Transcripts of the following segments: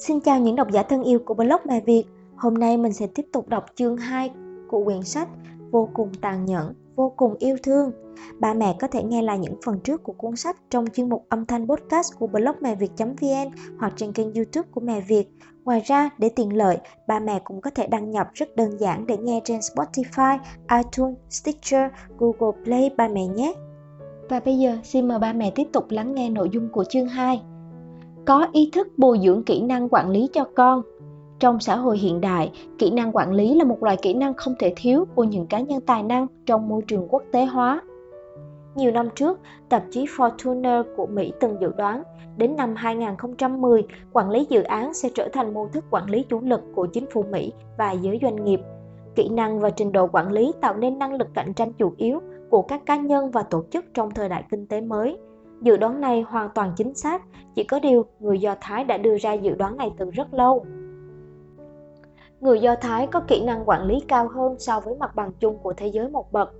Xin chào những độc giả thân yêu của blog Mẹ Việt. Hôm nay mình sẽ tiếp tục đọc chương 2 của quyển sách Vô cùng tàn nhẫn, vô cùng yêu thương. Ba mẹ có thể nghe lại những phần trước của cuốn sách trong chuyên mục âm thanh podcast của blog mẹ việt.vn hoặc trên kênh youtube của Mẹ Việt. Ngoài ra, để tiện lợi, ba mẹ cũng có thể đăng nhập rất đơn giản để nghe trên Spotify, iTunes, Stitcher, Google Play ba mẹ nhé. Và bây giờ xin mời ba mẹ tiếp tục lắng nghe nội dung của chương 2 có ý thức bồi dưỡng kỹ năng quản lý cho con. Trong xã hội hiện đại kỹ năng quản lý là một loại kỹ năng không thể thiếu của những cá nhân tài năng trong môi trường quốc tế hóa. Nhiều năm trước, tạp chí Fortuner của Mỹ từng dự đoán đến năm 2010, quản lý dự án sẽ trở thành mô thức quản lý chủ lực của chính phủ Mỹ và giới doanh nghiệp. Kỹ năng và trình độ quản lý tạo nên năng lực cạnh tranh chủ yếu của các cá nhân và tổ chức trong thời đại kinh tế mới – Dự đoán này hoàn toàn chính xác, chỉ có điều người Do Thái đã đưa ra dự đoán này từ rất lâu. Người Do Thái có kỹ năng quản lý cao hơn so với mặt bằng chung của thế giới một bậc.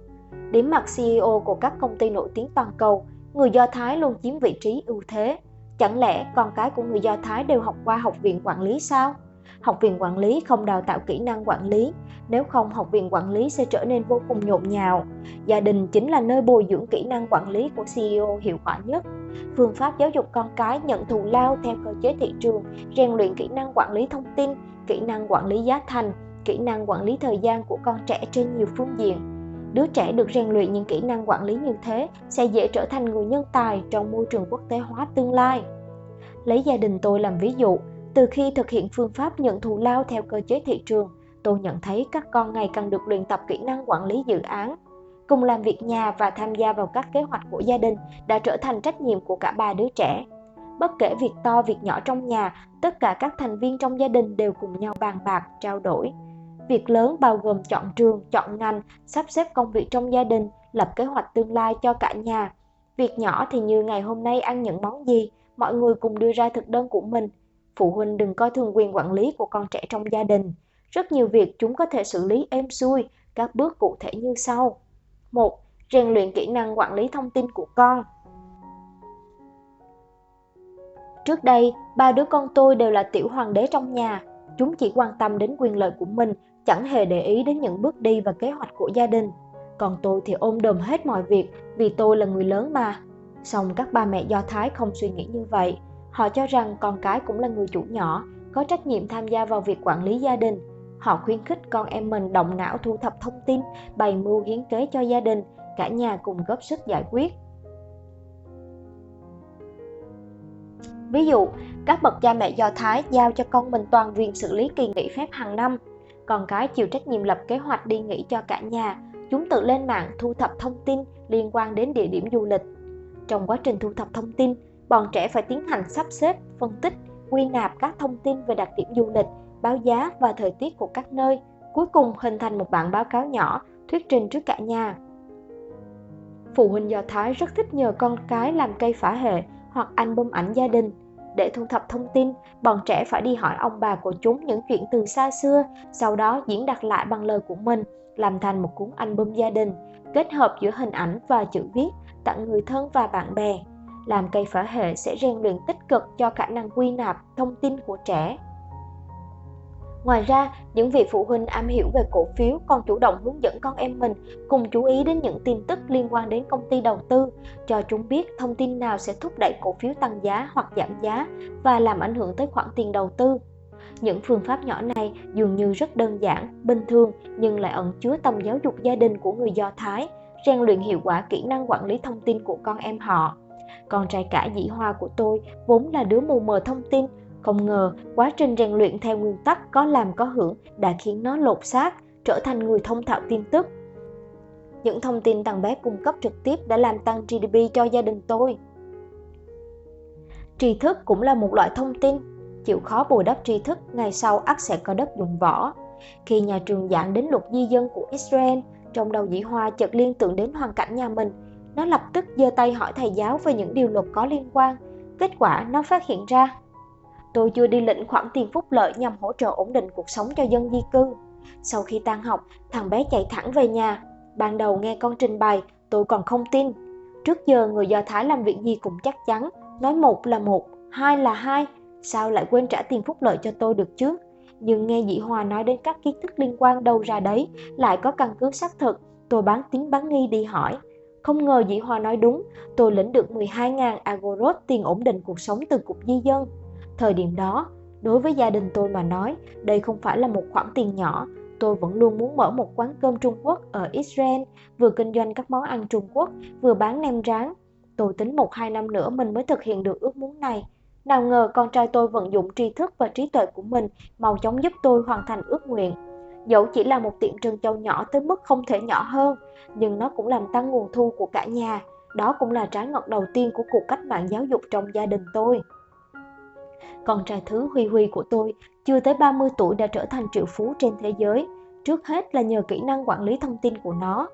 Điểm mặt CEO của các công ty nổi tiếng toàn cầu, người Do Thái luôn chiếm vị trí ưu thế. Chẳng lẽ con cái của người Do Thái đều học qua học viện quản lý sao? Học viện quản lý không đào tạo kỹ năng quản lý, nếu không học viện quản lý sẽ trở nên vô cùng nhộn nhạo. Gia đình chính là nơi bồi dưỡng kỹ năng quản lý của CEO hiệu quả nhất. Phương pháp giáo dục con cái nhận thù lao theo cơ chế thị trường, rèn luyện kỹ năng quản lý thông tin, kỹ năng quản lý giá thành, kỹ năng quản lý thời gian của con trẻ trên nhiều phương diện. Đứa trẻ được rèn luyện những kỹ năng quản lý như thế sẽ dễ trở thành người nhân tài trong môi trường quốc tế hóa tương lai. Lấy gia đình tôi làm ví dụ, từ khi thực hiện phương pháp nhận thù lao theo cơ chế thị trường, tôi nhận thấy các con ngày càng được luyện tập kỹ năng quản lý dự án. Cùng làm việc nhà và tham gia vào các kế hoạch của gia đình đã trở thành trách nhiệm của cả ba đứa trẻ. Bất kể việc to việc nhỏ trong nhà, tất cả các thành viên trong gia đình đều cùng nhau bàn bạc, trao đổi. Việc lớn bao gồm chọn trường, chọn ngành, sắp xếp công việc trong gia đình, lập kế hoạch tương lai cho cả nhà. Việc nhỏ thì như ngày hôm nay ăn những món gì, mọi người cùng đưa ra thực đơn của mình. Phụ huynh đừng coi thường quyền quản lý của con trẻ trong gia đình. Rất nhiều việc chúng có thể xử lý êm xuôi, các bước cụ thể như sau. 1. Rèn luyện kỹ năng quản lý thông tin của con. Trước đây, ba đứa con tôi đều là tiểu hoàng đế trong nhà. Chúng chỉ quan tâm đến quyền lợi của mình, chẳng hề để ý đến những bước đi và kế hoạch của gia đình. Còn tôi thì ôm đồm hết mọi việc vì tôi là người lớn mà. Song các ba mẹ Do Thái không suy nghĩ như vậy. Họ cho rằng con cái cũng là người chủ nhỏ, có trách nhiệm tham gia vào việc quản lý gia đình Họ khuyến khích con em mình động não thu thập thông tin, bày mưu hiến kế cho gia đình, cả nhà cùng góp sức giải quyết. Ví dụ, các bậc cha mẹ Do Thái giao cho con mình toàn quyền xử lý kỳ nghỉ phép hàng năm. Con cái chịu trách nhiệm lập kế hoạch đi nghỉ cho cả nhà. Chúng tự lên mạng thu thập thông tin liên quan đến địa điểm du lịch. Trong quá trình thu thập thông tin, bọn trẻ phải tiến hành sắp xếp, phân tích, quy nạp các thông tin về đặc điểm du lịch báo giá và thời tiết của các nơi, cuối cùng hình thành một bản báo cáo nhỏ thuyết trình trước cả nhà. Phụ huynh Do Thái rất thích nhờ con cái làm cây phả hệ hoặc album ảnh gia đình. Để thu thập thông tin, bọn trẻ phải đi hỏi ông bà của chúng những chuyện từ xa xưa, sau đó diễn đạt lại bằng lời của mình, làm thành một cuốn album gia đình, kết hợp giữa hình ảnh và chữ viết, tặng người thân và bạn bè. Làm cây phả hệ sẽ rèn luyện tích cực cho khả năng quy nạp thông tin của trẻ. Ngoài ra, những vị phụ huynh am hiểu về cổ phiếu còn chủ động hướng dẫn con em mình cùng chú ý đến những tin tức liên quan đến công ty đầu tư, cho chúng biết thông tin nào sẽ thúc đẩy cổ phiếu tăng giá hoặc giảm giá và làm ảnh hưởng tới khoản tiền đầu tư. Những phương pháp nhỏ này dường như rất đơn giản, bình thường nhưng lại ẩn chứa tầm giáo dục gia đình của người Do Thái, rèn luyện hiệu quả kỹ năng quản lý thông tin của con em họ. Con trai cả dĩ hoa của tôi vốn là đứa mù mờ thông tin không ngờ, quá trình rèn luyện theo nguyên tắc có làm có hưởng đã khiến nó lột xác, trở thành người thông thạo tin tức. Những thông tin thằng bé cung cấp trực tiếp đã làm tăng GDP cho gia đình tôi. Tri thức cũng là một loại thông tin. Chịu khó bồi đắp tri thức, ngày sau ắt sẽ có đất dùng võ. Khi nhà trường giảng đến luật di dân của Israel, trong đầu dĩ hoa chợt liên tưởng đến hoàn cảnh nhà mình. Nó lập tức giơ tay hỏi thầy giáo về những điều luật có liên quan. Kết quả nó phát hiện ra Tôi chưa đi lĩnh khoản tiền phúc lợi nhằm hỗ trợ ổn định cuộc sống cho dân di cư. Sau khi tan học, thằng bé chạy thẳng về nhà. Ban đầu nghe con trình bày, tôi còn không tin. Trước giờ người Do Thái làm việc gì cũng chắc chắn, nói một là một, hai là hai. sao lại quên trả tiền phúc lợi cho tôi được chứ? Nhưng nghe dị Hòa nói đến các kiến thức liên quan đâu ra đấy, lại có căn cứ xác thực, tôi bán tín bán nghi đi hỏi. Không ngờ dĩ Hoa nói đúng, tôi lĩnh được 12.000 agorot tiền ổn định cuộc sống từ cục di dân. Thời điểm đó, đối với gia đình tôi mà nói, đây không phải là một khoản tiền nhỏ, tôi vẫn luôn muốn mở một quán cơm Trung Quốc ở Israel, vừa kinh doanh các món ăn Trung Quốc, vừa bán nem rán. Tôi tính một hai năm nữa mình mới thực hiện được ước muốn này. Nào ngờ con trai tôi vận dụng tri thức và trí tuệ của mình mau chóng giúp tôi hoàn thành ước nguyện. Dẫu chỉ là một tiệm trân châu nhỏ tới mức không thể nhỏ hơn, nhưng nó cũng làm tăng nguồn thu của cả nhà. Đó cũng là trái ngọt đầu tiên của cuộc cách mạng giáo dục trong gia đình tôi. Con trai thứ Huy Huy của tôi chưa tới 30 tuổi đã trở thành triệu phú trên thế giới. Trước hết là nhờ kỹ năng quản lý thông tin của nó.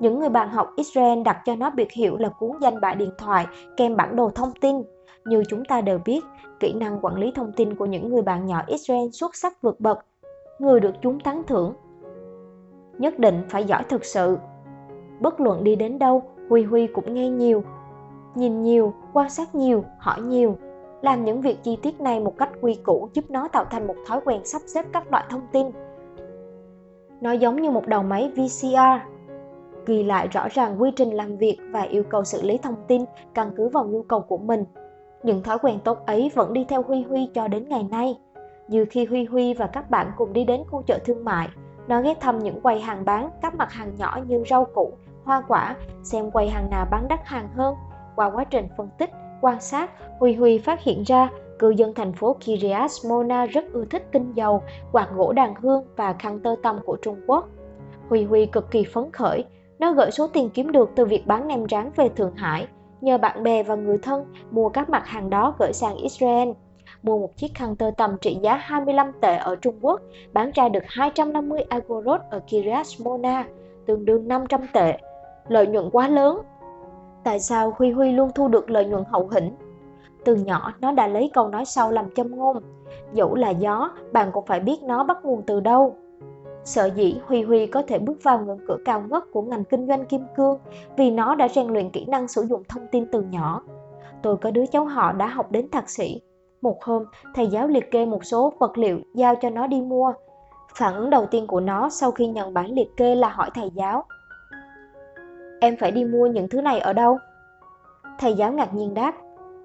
Những người bạn học Israel đặt cho nó biệt hiệu là cuốn danh bạ điện thoại kèm bản đồ thông tin. Như chúng ta đều biết, kỹ năng quản lý thông tin của những người bạn nhỏ Israel xuất sắc vượt bậc. Người được chúng tán thưởng. Nhất định phải giỏi thực sự. Bất luận đi đến đâu, Huy Huy cũng nghe nhiều, nhìn nhiều, quan sát nhiều, hỏi nhiều, làm những việc chi tiết này một cách quy củ giúp nó tạo thành một thói quen sắp xếp các loại thông tin. Nó giống như một đầu máy VCR, ghi lại rõ ràng quy trình làm việc và yêu cầu xử lý thông tin căn cứ vào nhu cầu của mình. Những thói quen tốt ấy vẫn đi theo Huy Huy cho đến ngày nay. Như khi Huy Huy và các bạn cùng đi đến khu chợ thương mại, nó ghé thăm những quầy hàng bán các mặt hàng nhỏ như rau củ, hoa quả, xem quầy hàng nào bán đắt hàng hơn. Qua quá trình phân tích, Quan sát, Huy Huy phát hiện ra cư dân thành phố Kiryas Mona rất ưa thích tinh dầu, quạt gỗ đàn hương và khăn tơ tằm của Trung Quốc. Huy Huy cực kỳ phấn khởi, nó gửi số tiền kiếm được từ việc bán nem rán về Thượng Hải, nhờ bạn bè và người thân mua các mặt hàng đó gửi sang Israel. Mua một chiếc khăn tơ tằm trị giá 25 tệ ở Trung Quốc, bán ra được 250 agorot ở Kiryas Mona, tương đương 500 tệ. Lợi nhuận quá lớn, tại sao Huy Huy luôn thu được lợi nhuận hậu hĩnh. Từ nhỏ nó đã lấy câu nói sau làm châm ngôn, dẫu là gió, bạn cũng phải biết nó bắt nguồn từ đâu. Sợ dĩ Huy Huy có thể bước vào ngưỡng cửa cao ngất của ngành kinh doanh kim cương vì nó đã rèn luyện kỹ năng sử dụng thông tin từ nhỏ. Tôi có đứa cháu họ đã học đến thạc sĩ. Một hôm, thầy giáo liệt kê một số vật liệu giao cho nó đi mua. Phản ứng đầu tiên của nó sau khi nhận bản liệt kê là hỏi thầy giáo Em phải đi mua những thứ này ở đâu? Thầy giáo ngạc nhiên đáp,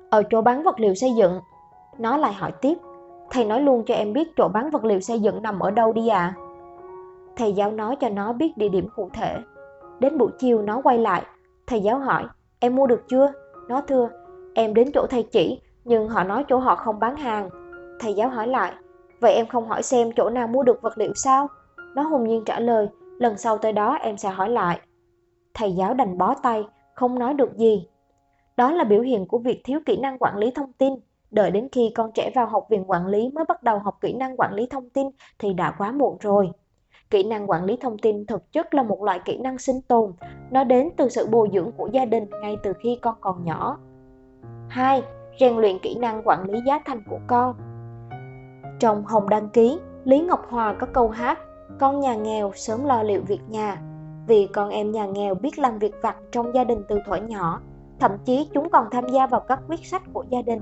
ở chỗ bán vật liệu xây dựng. Nó lại hỏi tiếp, thầy nói luôn cho em biết chỗ bán vật liệu xây dựng nằm ở đâu đi à? Thầy giáo nói cho nó biết địa điểm cụ thể. Đến buổi chiều nó quay lại, thầy giáo hỏi, em mua được chưa? Nó thưa, em đến chỗ thầy chỉ, nhưng họ nói chỗ họ không bán hàng. Thầy giáo hỏi lại, vậy em không hỏi xem chỗ nào mua được vật liệu sao? Nó hùng nhiên trả lời, lần sau tới đó em sẽ hỏi lại thầy giáo đành bó tay, không nói được gì. Đó là biểu hiện của việc thiếu kỹ năng quản lý thông tin. Đợi đến khi con trẻ vào học viện quản lý mới bắt đầu học kỹ năng quản lý thông tin thì đã quá muộn rồi. Kỹ năng quản lý thông tin thực chất là một loại kỹ năng sinh tồn, nó đến từ sự bồi dưỡng của gia đình ngay từ khi con còn nhỏ. 2. Rèn luyện kỹ năng quản lý giá thành của con. Trong Hồng đăng ký, Lý Ngọc Hòa có câu hát Con nhà nghèo sớm lo liệu việc nhà, vì con em nhà nghèo biết làm việc vặt trong gia đình từ thuở nhỏ, thậm chí chúng còn tham gia vào các quyết sách của gia đình.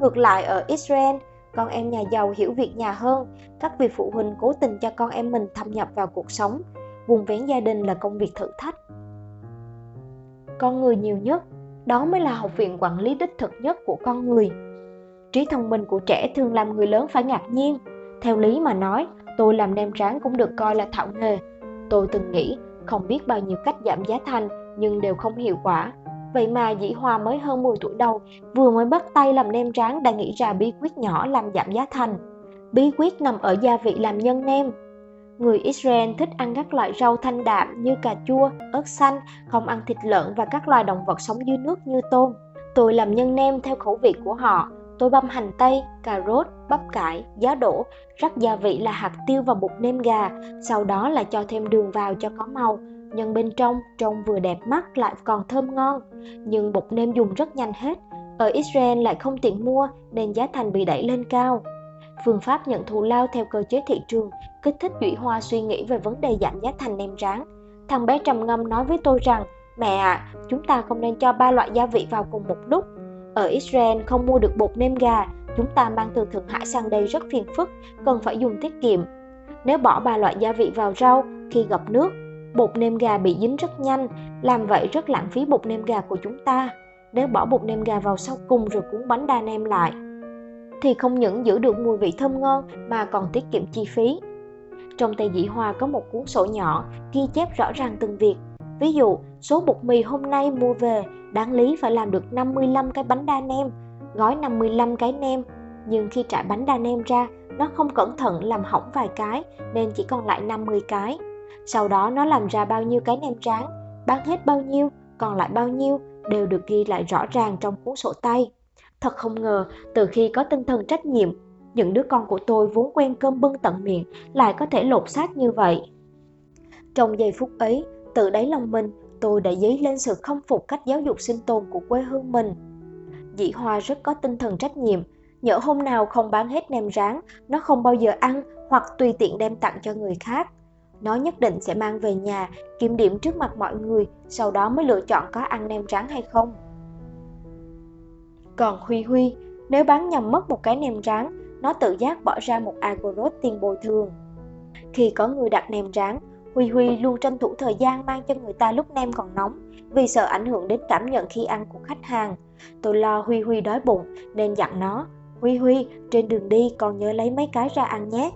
Ngược lại ở Israel, con em nhà giàu hiểu việc nhà hơn, các vị phụ huynh cố tình cho con em mình thâm nhập vào cuộc sống, vùng vén gia đình là công việc thử thách. Con người nhiều nhất, đó mới là học viện quản lý đích thực nhất của con người. Trí thông minh của trẻ thường làm người lớn phải ngạc nhiên. Theo lý mà nói, tôi làm nem rán cũng được coi là thạo nghề. Tôi từng nghĩ không biết bao nhiêu cách giảm giá thành nhưng đều không hiệu quả. Vậy mà Dĩ hòa mới hơn 10 tuổi đầu, vừa mới bắt tay làm nem rán đã nghĩ ra bí quyết nhỏ làm giảm giá thành. Bí quyết nằm ở gia vị làm nhân nem. Người Israel thích ăn các loại rau thanh đạm như cà chua, ớt xanh, không ăn thịt lợn và các loài động vật sống dưới nước như tôm. Tôi làm nhân nem theo khẩu vị của họ. Tôi băm hành tây, cà rốt, bắp cải, giá đỗ, rắc gia vị là hạt tiêu và bột nêm gà, sau đó là cho thêm đường vào cho có màu. Nhân bên trong trông vừa đẹp mắt lại còn thơm ngon, nhưng bột nêm dùng rất nhanh hết. Ở Israel lại không tiện mua nên giá thành bị đẩy lên cao. Phương pháp nhận thù lao theo cơ chế thị trường kích thích Duy Hoa suy nghĩ về vấn đề giảm giá thành nem rán. Thằng bé trầm ngâm nói với tôi rằng, mẹ ạ, à, chúng ta không nên cho ba loại gia vị vào cùng một lúc. Ở Israel không mua được bột nêm gà, chúng ta mang từ Thượng Hải sang đây rất phiền phức, cần phải dùng tiết kiệm. Nếu bỏ ba loại gia vị vào rau, khi gặp nước, bột nêm gà bị dính rất nhanh, làm vậy rất lãng phí bột nêm gà của chúng ta. Nếu bỏ bột nêm gà vào sau cùng rồi cuốn bánh đa nem lại, thì không những giữ được mùi vị thơm ngon mà còn tiết kiệm chi phí. Trong tay dĩ Hoa có một cuốn sổ nhỏ ghi chép rõ ràng từng việc. Ví dụ, số bột mì hôm nay mua về đáng lý phải làm được 55 cái bánh đa nem, gói 55 cái nem. Nhưng khi trải bánh đa nem ra, nó không cẩn thận làm hỏng vài cái nên chỉ còn lại 50 cái. Sau đó nó làm ra bao nhiêu cái nem tráng, bán hết bao nhiêu, còn lại bao nhiêu đều được ghi lại rõ ràng trong cuốn sổ tay. Thật không ngờ, từ khi có tinh thần trách nhiệm, những đứa con của tôi vốn quen cơm bưng tận miệng lại có thể lột xác như vậy. Trong giây phút ấy, từ đáy lòng mình, tôi đã dấy lên sự không phục cách giáo dục sinh tồn của quê hương mình. Dĩ Hoa rất có tinh thần trách nhiệm, nhỡ hôm nào không bán hết nem rán, nó không bao giờ ăn hoặc tùy tiện đem tặng cho người khác. Nó nhất định sẽ mang về nhà, kiểm điểm trước mặt mọi người, sau đó mới lựa chọn có ăn nem rán hay không. Còn Huy Huy, nếu bán nhầm mất một cái nem rán, nó tự giác bỏ ra một agorot tiền bồi thường. Khi có người đặt nem rán, Huy Huy luôn tranh thủ thời gian mang cho người ta lúc nem còn nóng vì sợ ảnh hưởng đến cảm nhận khi ăn của khách hàng. Tôi lo Huy Huy đói bụng nên dặn nó, Huy Huy, trên đường đi còn nhớ lấy mấy cái ra ăn nhé.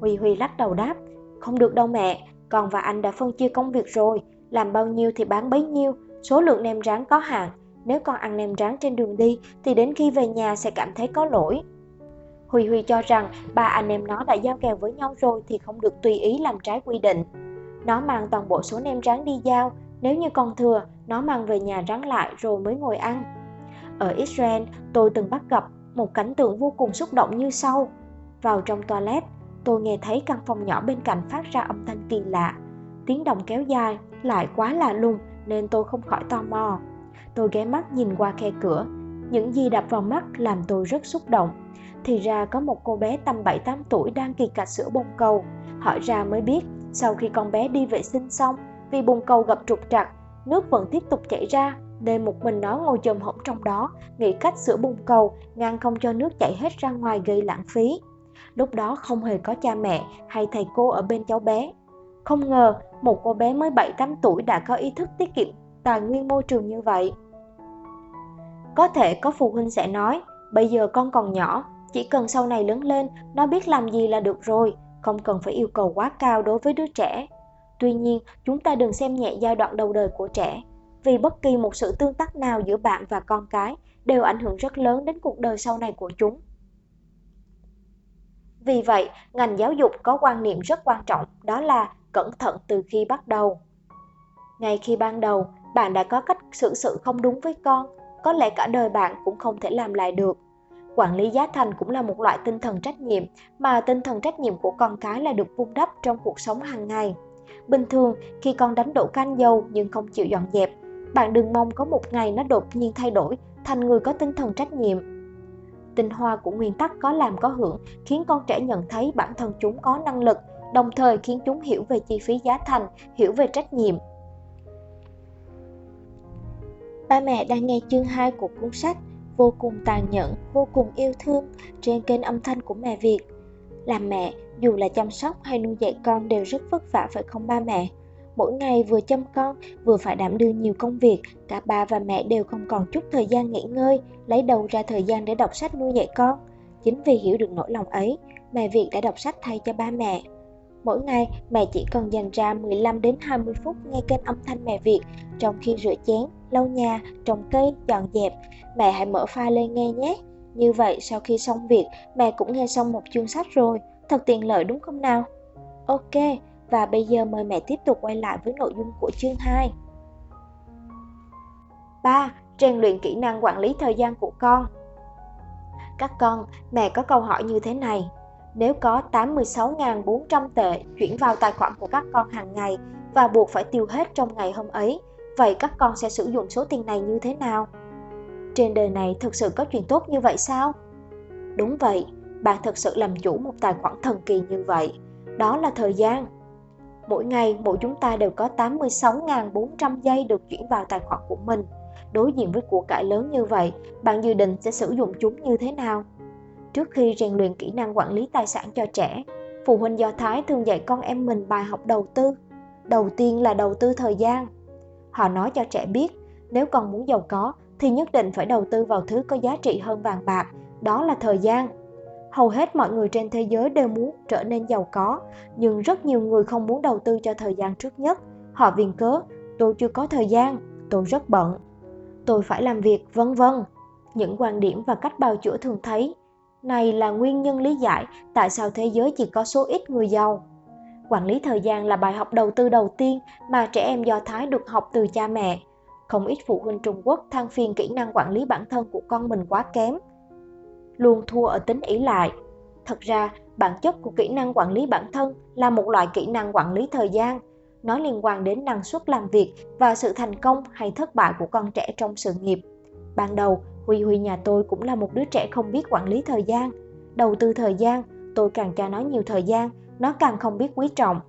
Huy Huy lắc đầu đáp, không được đâu mẹ, con và anh đã phân chia công việc rồi, làm bao nhiêu thì bán bấy nhiêu, số lượng nem rán có hạn, nếu con ăn nem rán trên đường đi thì đến khi về nhà sẽ cảm thấy có lỗi. Huy Huy cho rằng ba anh em nó đã giao kèo với nhau rồi thì không được tùy ý làm trái quy định. Nó mang toàn bộ số nem rán đi giao, nếu như còn thừa, nó mang về nhà rán lại rồi mới ngồi ăn. Ở Israel, tôi từng bắt gặp một cảnh tượng vô cùng xúc động như sau. Vào trong toilet, tôi nghe thấy căn phòng nhỏ bên cạnh phát ra âm thanh kỳ lạ. Tiếng động kéo dài, lại quá lạ lùng nên tôi không khỏi tò mò. Tôi ghé mắt nhìn qua khe cửa. Những gì đập vào mắt làm tôi rất xúc động. Thì ra có một cô bé tầm 7-8 tuổi đang kỳ cạch sữa bồn cầu. Hỏi ra mới biết, sau khi con bé đi vệ sinh xong, vì bồn cầu gặp trục trặc, nước vẫn tiếp tục chảy ra, nên một mình nó ngồi chồm hổm trong đó, nghĩ cách sửa bồn cầu, ngăn không cho nước chảy hết ra ngoài gây lãng phí. Lúc đó không hề có cha mẹ hay thầy cô ở bên cháu bé. Không ngờ, một cô bé mới 7-8 tuổi đã có ý thức tiết kiệm tài nguyên môi trường như vậy. Có thể có phụ huynh sẽ nói, bây giờ con còn nhỏ, chỉ cần sau này lớn lên, nó biết làm gì là được rồi, không cần phải yêu cầu quá cao đối với đứa trẻ. Tuy nhiên, chúng ta đừng xem nhẹ giai đoạn đầu đời của trẻ, vì bất kỳ một sự tương tác nào giữa bạn và con cái đều ảnh hưởng rất lớn đến cuộc đời sau này của chúng. Vì vậy, ngành giáo dục có quan niệm rất quan trọng đó là cẩn thận từ khi bắt đầu. Ngay khi ban đầu, bạn đã có cách xử sự không đúng với con có lẽ cả đời bạn cũng không thể làm lại được. Quản lý giá thành cũng là một loại tinh thần trách nhiệm, mà tinh thần trách nhiệm của con cái là được vun đắp trong cuộc sống hàng ngày. Bình thường, khi con đánh đổ canh dầu nhưng không chịu dọn dẹp, bạn đừng mong có một ngày nó đột nhiên thay đổi thành người có tinh thần trách nhiệm. Tinh hoa của nguyên tắc có làm có hưởng khiến con trẻ nhận thấy bản thân chúng có năng lực, đồng thời khiến chúng hiểu về chi phí giá thành, hiểu về trách nhiệm, Ba mẹ đang nghe chương 2 của cuốn sách Vô cùng tàn nhẫn, vô cùng yêu thương trên kênh âm thanh của mẹ Việt. Làm mẹ, dù là chăm sóc hay nuôi dạy con đều rất vất vả phải không ba mẹ? Mỗi ngày vừa chăm con, vừa phải đảm đương nhiều công việc, cả ba và mẹ đều không còn chút thời gian nghỉ ngơi, lấy đầu ra thời gian để đọc sách nuôi dạy con. Chính vì hiểu được nỗi lòng ấy, mẹ Việt đã đọc sách thay cho ba mẹ. Mỗi ngày, mẹ chỉ cần dành ra 15 đến 20 phút nghe kênh âm thanh mẹ Việt trong khi rửa chén, lau nhà, trồng cây, dọn dẹp. Mẹ hãy mở file lên nghe nhé. Như vậy sau khi xong việc, mẹ cũng nghe xong một chương sách rồi. Thật tiện lợi đúng không nào? Ok, và bây giờ mời mẹ tiếp tục quay lại với nội dung của chương 2. 3. Rèn luyện kỹ năng quản lý thời gian của con Các con, mẹ có câu hỏi như thế này nếu có 86.400 tệ chuyển vào tài khoản của các con hàng ngày và buộc phải tiêu hết trong ngày hôm ấy, vậy các con sẽ sử dụng số tiền này như thế nào? Trên đời này thực sự có chuyện tốt như vậy sao? Đúng vậy, bạn thực sự làm chủ một tài khoản thần kỳ như vậy. Đó là thời gian. Mỗi ngày, mỗi chúng ta đều có 86.400 giây được chuyển vào tài khoản của mình. Đối diện với của cải lớn như vậy, bạn dự định sẽ sử dụng chúng như thế nào? Trước khi rèn luyện kỹ năng quản lý tài sản cho trẻ, phụ huynh Do Thái thường dạy con em mình bài học đầu tư. Đầu tiên là đầu tư thời gian. Họ nói cho trẻ biết, nếu con muốn giàu có thì nhất định phải đầu tư vào thứ có giá trị hơn vàng bạc, đó là thời gian. Hầu hết mọi người trên thế giới đều muốn trở nên giàu có, nhưng rất nhiều người không muốn đầu tư cho thời gian trước nhất. Họ viện cớ, tôi chưa có thời gian, tôi rất bận, tôi phải làm việc, vân vân. Những quan điểm và cách bào chữa thường thấy này là nguyên nhân lý giải tại sao thế giới chỉ có số ít người giàu. Quản lý thời gian là bài học đầu tư đầu tiên mà trẻ em Do Thái được học từ cha mẹ. Không ít phụ huynh Trung Quốc than phiền kỹ năng quản lý bản thân của con mình quá kém. Luôn thua ở tính ỷ lại. Thật ra, bản chất của kỹ năng quản lý bản thân là một loại kỹ năng quản lý thời gian. Nó liên quan đến năng suất làm việc và sự thành công hay thất bại của con trẻ trong sự nghiệp. Ban đầu, Huy Huy nhà tôi cũng là một đứa trẻ không biết quản lý thời gian. Đầu tư thời gian, tôi càng cho nó nhiều thời gian, nó càng không biết quý trọng.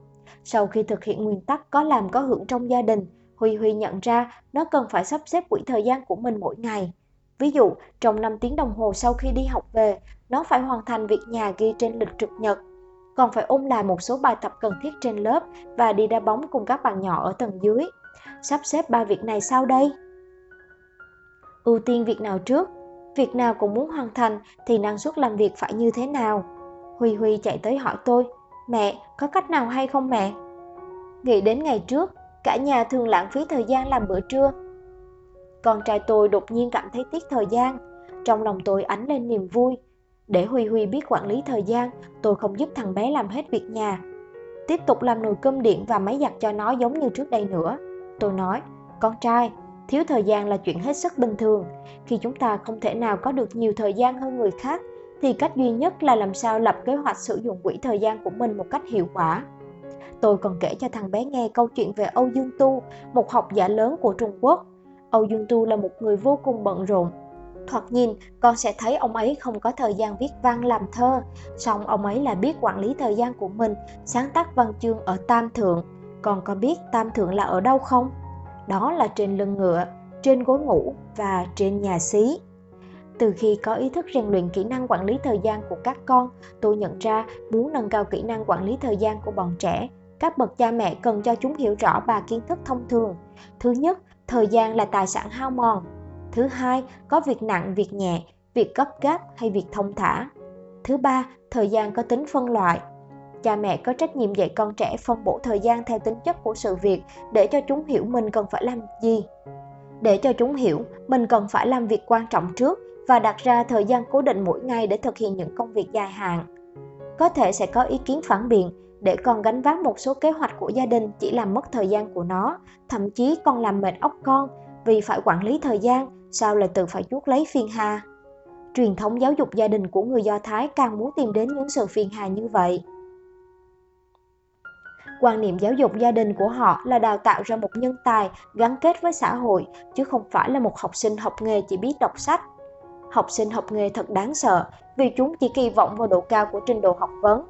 Sau khi thực hiện nguyên tắc có làm có hưởng trong gia đình, Huy Huy nhận ra nó cần phải sắp xếp quỹ thời gian của mình mỗi ngày. Ví dụ, trong 5 tiếng đồng hồ sau khi đi học về, nó phải hoàn thành việc nhà ghi trên lịch trực nhật, còn phải ôn lại một số bài tập cần thiết trên lớp và đi đá bóng cùng các bạn nhỏ ở tầng dưới. Sắp xếp ba việc này sau đây ưu tiên việc nào trước, việc nào cũng muốn hoàn thành thì năng suất làm việc phải như thế nào? Huy huy chạy tới hỏi tôi, mẹ, có cách nào hay không mẹ? Nghĩ đến ngày trước, cả nhà thường lãng phí thời gian làm bữa trưa. Con trai tôi đột nhiên cảm thấy tiếc thời gian, trong lòng tôi ánh lên niềm vui. Để huy huy biết quản lý thời gian, tôi không giúp thằng bé làm hết việc nhà. Tiếp tục làm nồi cơm điện và máy giặt cho nó giống như trước đây nữa. Tôi nói, con trai thiếu thời gian là chuyện hết sức bình thường. Khi chúng ta không thể nào có được nhiều thời gian hơn người khác, thì cách duy nhất là làm sao lập kế hoạch sử dụng quỹ thời gian của mình một cách hiệu quả. Tôi còn kể cho thằng bé nghe câu chuyện về âu dương tu, một học giả lớn của trung quốc. Âu dương tu là một người vô cùng bận rộn. Thoạt nhìn, con sẽ thấy ông ấy không có thời gian viết văn làm thơ, song ông ấy là biết quản lý thời gian của mình, sáng tác văn chương ở tam thượng. Con có biết tam thượng là ở đâu không? Đó là trên lưng ngựa, trên gối ngủ và trên nhà xí. Từ khi có ý thức rèn luyện kỹ năng quản lý thời gian của các con, tôi nhận ra muốn nâng cao kỹ năng quản lý thời gian của bọn trẻ, các bậc cha mẹ cần cho chúng hiểu rõ ba kiến thức thông thường. Thứ nhất, thời gian là tài sản hao mòn. Thứ hai, có việc nặng, việc nhẹ, việc gấp gáp hay việc thông thả. Thứ ba, thời gian có tính phân loại, cha mẹ có trách nhiệm dạy con trẻ phân bổ thời gian theo tính chất của sự việc để cho chúng hiểu mình cần phải làm gì. Để cho chúng hiểu, mình cần phải làm việc quan trọng trước và đặt ra thời gian cố định mỗi ngày để thực hiện những công việc dài hạn. Có thể sẽ có ý kiến phản biện, để con gánh vác một số kế hoạch của gia đình chỉ làm mất thời gian của nó. Thậm chí còn làm mệt óc con vì phải quản lý thời gian, sao lại tự phải chuốt lấy phiền hà? Truyền thống giáo dục gia đình của người do thái càng muốn tìm đến những sự phiền hà như vậy quan niệm giáo dục gia đình của họ là đào tạo ra một nhân tài gắn kết với xã hội chứ không phải là một học sinh học nghề chỉ biết đọc sách học sinh học nghề thật đáng sợ vì chúng chỉ kỳ vọng vào độ cao của trình độ học vấn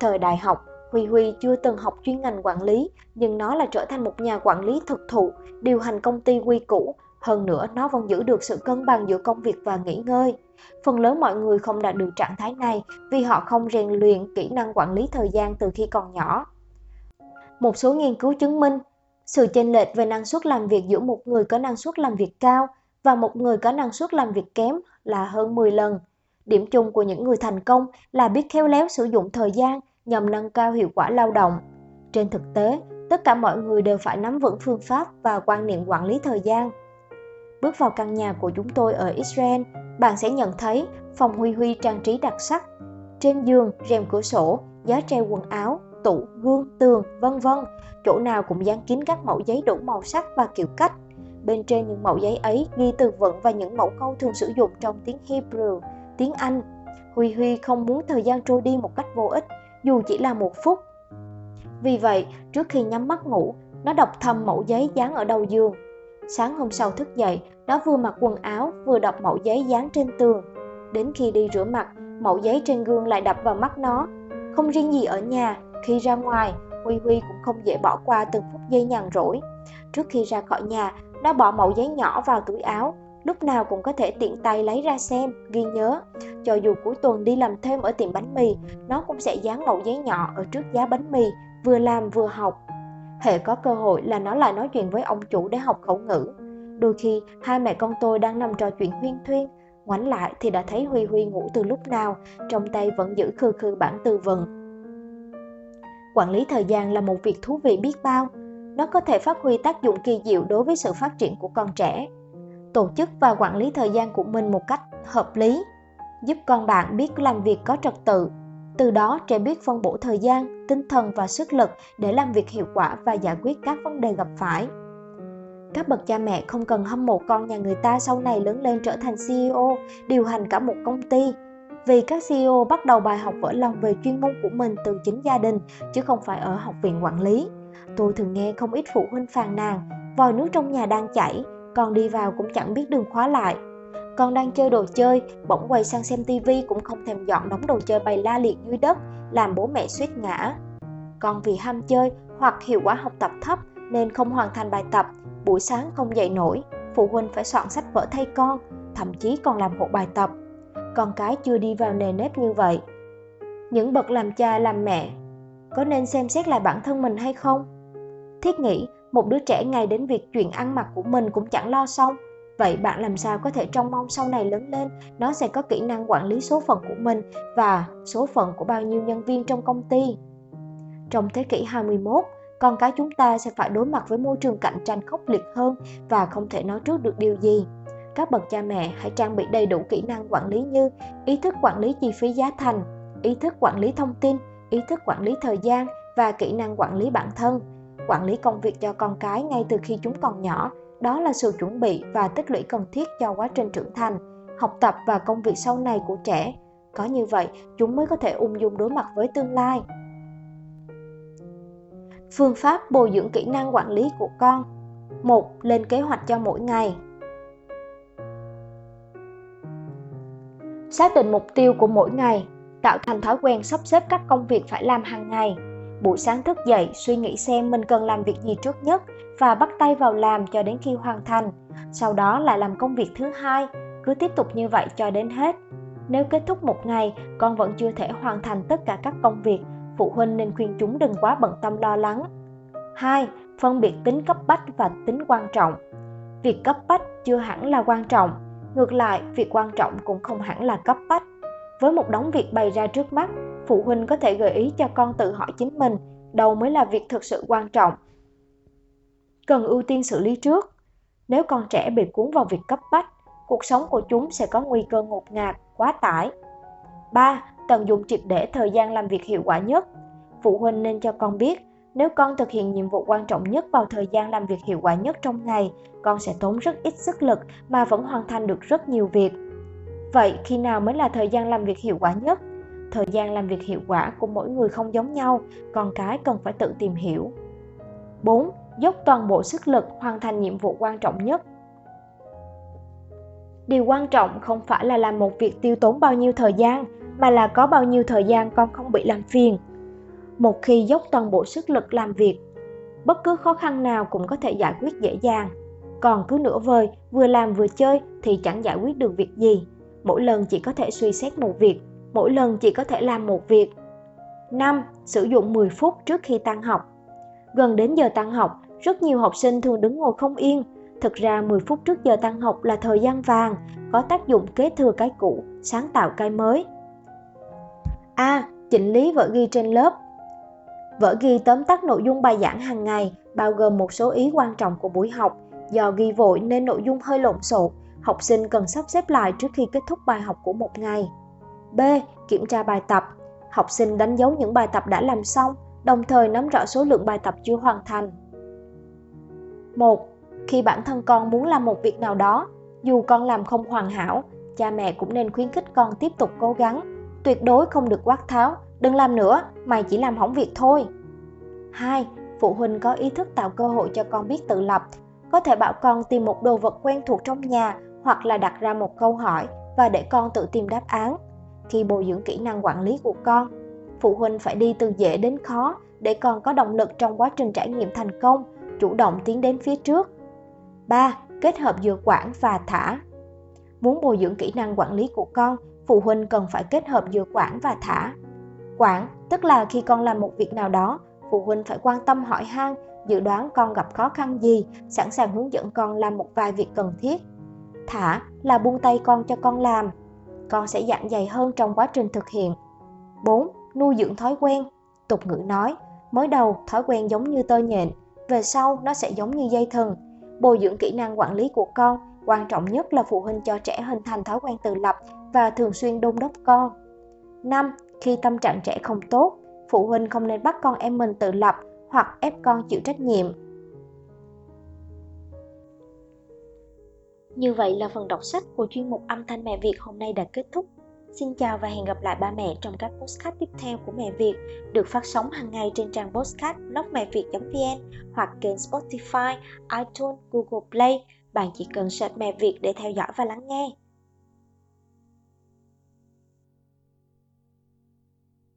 thời đại học Huy Huy chưa từng học chuyên ngành quản lý, nhưng nó là trở thành một nhà quản lý thực thụ, điều hành công ty quy củ. Hơn nữa, nó vẫn giữ được sự cân bằng giữa công việc và nghỉ ngơi. Phần lớn mọi người không đạt được trạng thái này vì họ không rèn luyện kỹ năng quản lý thời gian từ khi còn nhỏ. Một số nghiên cứu chứng minh, sự chênh lệch về năng suất làm việc giữa một người có năng suất làm việc cao và một người có năng suất làm việc kém là hơn 10 lần. Điểm chung của những người thành công là biết khéo léo sử dụng thời gian nhằm nâng cao hiệu quả lao động. Trên thực tế, tất cả mọi người đều phải nắm vững phương pháp và quan niệm quản lý thời gian. Bước vào căn nhà của chúng tôi ở Israel, bạn sẽ nhận thấy phòng Huy Huy trang trí đặc sắc. Trên giường, rèm cửa sổ, giá treo quần áo, tủ, gương, tường, vân vân, chỗ nào cũng dán kín các mẫu giấy đủ màu sắc và kiểu cách. Bên trên những mẫu giấy ấy ghi từ vựng và những mẫu câu thường sử dụng trong tiếng Hebrew, tiếng Anh. Huy Huy không muốn thời gian trôi đi một cách vô ích, dù chỉ là một phút. Vì vậy, trước khi nhắm mắt ngủ, nó đọc thầm mẫu giấy dán ở đầu giường Sáng hôm sau thức dậy, nó vừa mặc quần áo vừa đọc mẫu giấy dán trên tường. Đến khi đi rửa mặt, mẫu giấy trên gương lại đập vào mắt nó. Không riêng gì ở nhà, khi ra ngoài, Huy Huy cũng không dễ bỏ qua từng phút giây nhàn rỗi. Trước khi ra khỏi nhà, nó bỏ mẫu giấy nhỏ vào túi áo, lúc nào cũng có thể tiện tay lấy ra xem, ghi nhớ. Cho dù cuối tuần đi làm thêm ở tiệm bánh mì, nó cũng sẽ dán mẫu giấy nhỏ ở trước giá bánh mì, vừa làm vừa học. Hệ có cơ hội là nó lại nói chuyện với ông chủ để học khẩu ngữ. Đôi khi, hai mẹ con tôi đang nằm trò chuyện huyên thuyên, ngoảnh lại thì đã thấy Huy Huy ngủ từ lúc nào, trong tay vẫn giữ khư khư bản tư vần. Quản lý thời gian là một việc thú vị biết bao, nó có thể phát huy tác dụng kỳ diệu đối với sự phát triển của con trẻ. Tổ chức và quản lý thời gian của mình một cách hợp lý, giúp con bạn biết làm việc có trật tự. Từ đó trẻ biết phân bổ thời gian, tinh thần và sức lực để làm việc hiệu quả và giải quyết các vấn đề gặp phải. Các bậc cha mẹ không cần hâm mộ con nhà người ta sau này lớn lên trở thành CEO, điều hành cả một công ty. Vì các CEO bắt đầu bài học vỡ lòng về chuyên môn của mình từ chính gia đình, chứ không phải ở học viện quản lý. Tôi thường nghe không ít phụ huynh phàn nàn, vòi nước trong nhà đang chảy, con đi vào cũng chẳng biết đường khóa lại. Con đang chơi đồ chơi, bỗng quay sang xem tivi cũng không thèm dọn đống đồ chơi bày la liệt dưới đất, làm bố mẹ suýt ngã. Con vì ham chơi hoặc hiệu quả học tập thấp nên không hoàn thành bài tập, buổi sáng không dậy nổi, phụ huynh phải soạn sách vở thay con, thậm chí còn làm hộ bài tập. Con cái chưa đi vào nề nếp như vậy. Những bậc làm cha làm mẹ có nên xem xét lại bản thân mình hay không? Thiết nghĩ một đứa trẻ ngay đến việc chuyện ăn mặc của mình cũng chẳng lo xong. Vậy bạn làm sao có thể trông mong sau này lớn lên nó sẽ có kỹ năng quản lý số phận của mình và số phận của bao nhiêu nhân viên trong công ty? Trong thế kỷ 21, con cái chúng ta sẽ phải đối mặt với môi trường cạnh tranh khốc liệt hơn và không thể nói trước được điều gì. Các bậc cha mẹ hãy trang bị đầy đủ kỹ năng quản lý như ý thức quản lý chi phí giá thành, ý thức quản lý thông tin, ý thức quản lý thời gian và kỹ năng quản lý bản thân. Quản lý công việc cho con cái ngay từ khi chúng còn nhỏ, đó là sự chuẩn bị và tích lũy cần thiết cho quá trình trưởng thành, học tập và công việc sau này của trẻ. Có như vậy, chúng mới có thể ung dung đối mặt với tương lai. Phương pháp bồi dưỡng kỹ năng quản lý của con. một Lên kế hoạch cho mỗi ngày. Xác định mục tiêu của mỗi ngày, tạo thành thói quen sắp xếp các công việc phải làm hàng ngày. Buổi sáng thức dậy, suy nghĩ xem mình cần làm việc gì trước nhất và bắt tay vào làm cho đến khi hoàn thành. Sau đó lại làm công việc thứ hai, cứ tiếp tục như vậy cho đến hết. Nếu kết thúc một ngày, con vẫn chưa thể hoàn thành tất cả các công việc phụ huynh nên khuyên chúng đừng quá bận tâm lo lắng. 2. Phân biệt tính cấp bách và tính quan trọng. Việc cấp bách chưa hẳn là quan trọng, ngược lại, việc quan trọng cũng không hẳn là cấp bách. Với một đống việc bày ra trước mắt, phụ huynh có thể gợi ý cho con tự hỏi chính mình đâu mới là việc thực sự quan trọng. Cần ưu tiên xử lý trước. Nếu con trẻ bị cuốn vào việc cấp bách, cuộc sống của chúng sẽ có nguy cơ ngột ngạt, quá tải. 3 tận dụng triệt để thời gian làm việc hiệu quả nhất. Phụ huynh nên cho con biết, nếu con thực hiện nhiệm vụ quan trọng nhất vào thời gian làm việc hiệu quả nhất trong ngày, con sẽ tốn rất ít sức lực mà vẫn hoàn thành được rất nhiều việc. Vậy khi nào mới là thời gian làm việc hiệu quả nhất? Thời gian làm việc hiệu quả của mỗi người không giống nhau, con cái cần phải tự tìm hiểu. 4. Dốc toàn bộ sức lực hoàn thành nhiệm vụ quan trọng nhất. Điều quan trọng không phải là làm một việc tiêu tốn bao nhiêu thời gian, mà là có bao nhiêu thời gian con không bị làm phiền. Một khi dốc toàn bộ sức lực làm việc, bất cứ khó khăn nào cũng có thể giải quyết dễ dàng. Còn cứ nửa vời, vừa làm vừa chơi thì chẳng giải quyết được việc gì. Mỗi lần chỉ có thể suy xét một việc, mỗi lần chỉ có thể làm một việc. 5. Sử dụng 10 phút trước khi tan học. Gần đến giờ tan học, rất nhiều học sinh thường đứng ngồi không yên. Thực ra 10 phút trước giờ tan học là thời gian vàng, có tác dụng kế thừa cái cũ, sáng tạo cái mới. A. Chỉnh lý vở ghi trên lớp Vở ghi tóm tắt nội dung bài giảng hàng ngày, bao gồm một số ý quan trọng của buổi học. Do ghi vội nên nội dung hơi lộn xộn, học sinh cần sắp xếp lại trước khi kết thúc bài học của một ngày. B. Kiểm tra bài tập. Học sinh đánh dấu những bài tập đã làm xong, đồng thời nắm rõ số lượng bài tập chưa hoàn thành. 1. Khi bản thân con muốn làm một việc nào đó, dù con làm không hoàn hảo, cha mẹ cũng nên khuyến khích con tiếp tục cố gắng tuyệt đối không được quát tháo, đừng làm nữa, mày chỉ làm hỏng việc thôi. 2. Phụ huynh có ý thức tạo cơ hội cho con biết tự lập, có thể bảo con tìm một đồ vật quen thuộc trong nhà hoặc là đặt ra một câu hỏi và để con tự tìm đáp án. Khi bồi dưỡng kỹ năng quản lý của con, phụ huynh phải đi từ dễ đến khó để con có động lực trong quá trình trải nghiệm thành công, chủ động tiến đến phía trước. 3. Kết hợp giữa quản và thả. Muốn bồi dưỡng kỹ năng quản lý của con, phụ huynh cần phải kết hợp giữa quản và thả. Quản tức là khi con làm một việc nào đó, phụ huynh phải quan tâm hỏi han, dự đoán con gặp khó khăn gì, sẵn sàng hướng dẫn con làm một vài việc cần thiết. Thả là buông tay con cho con làm. Con sẽ dặn dày hơn trong quá trình thực hiện. 4. Nuôi dưỡng thói quen. Tục ngữ nói, mới đầu thói quen giống như tơ nhện, về sau nó sẽ giống như dây thừng. Bồi dưỡng kỹ năng quản lý của con, quan trọng nhất là phụ huynh cho trẻ hình thành thói quen tự lập và thường xuyên đôn đốc con. 5. Khi tâm trạng trẻ không tốt, phụ huynh không nên bắt con em mình tự lập hoặc ép con chịu trách nhiệm. Như vậy là phần đọc sách của chuyên mục âm thanh mẹ Việt hôm nay đã kết thúc. Xin chào và hẹn gặp lại ba mẹ trong các postcard tiếp theo của Mẹ Việt được phát sóng hàng ngày trên trang postcard blogmẹviệt.vn hoặc kênh Spotify, iTunes, Google Play. Bạn chỉ cần search Mẹ Việt để theo dõi và lắng nghe.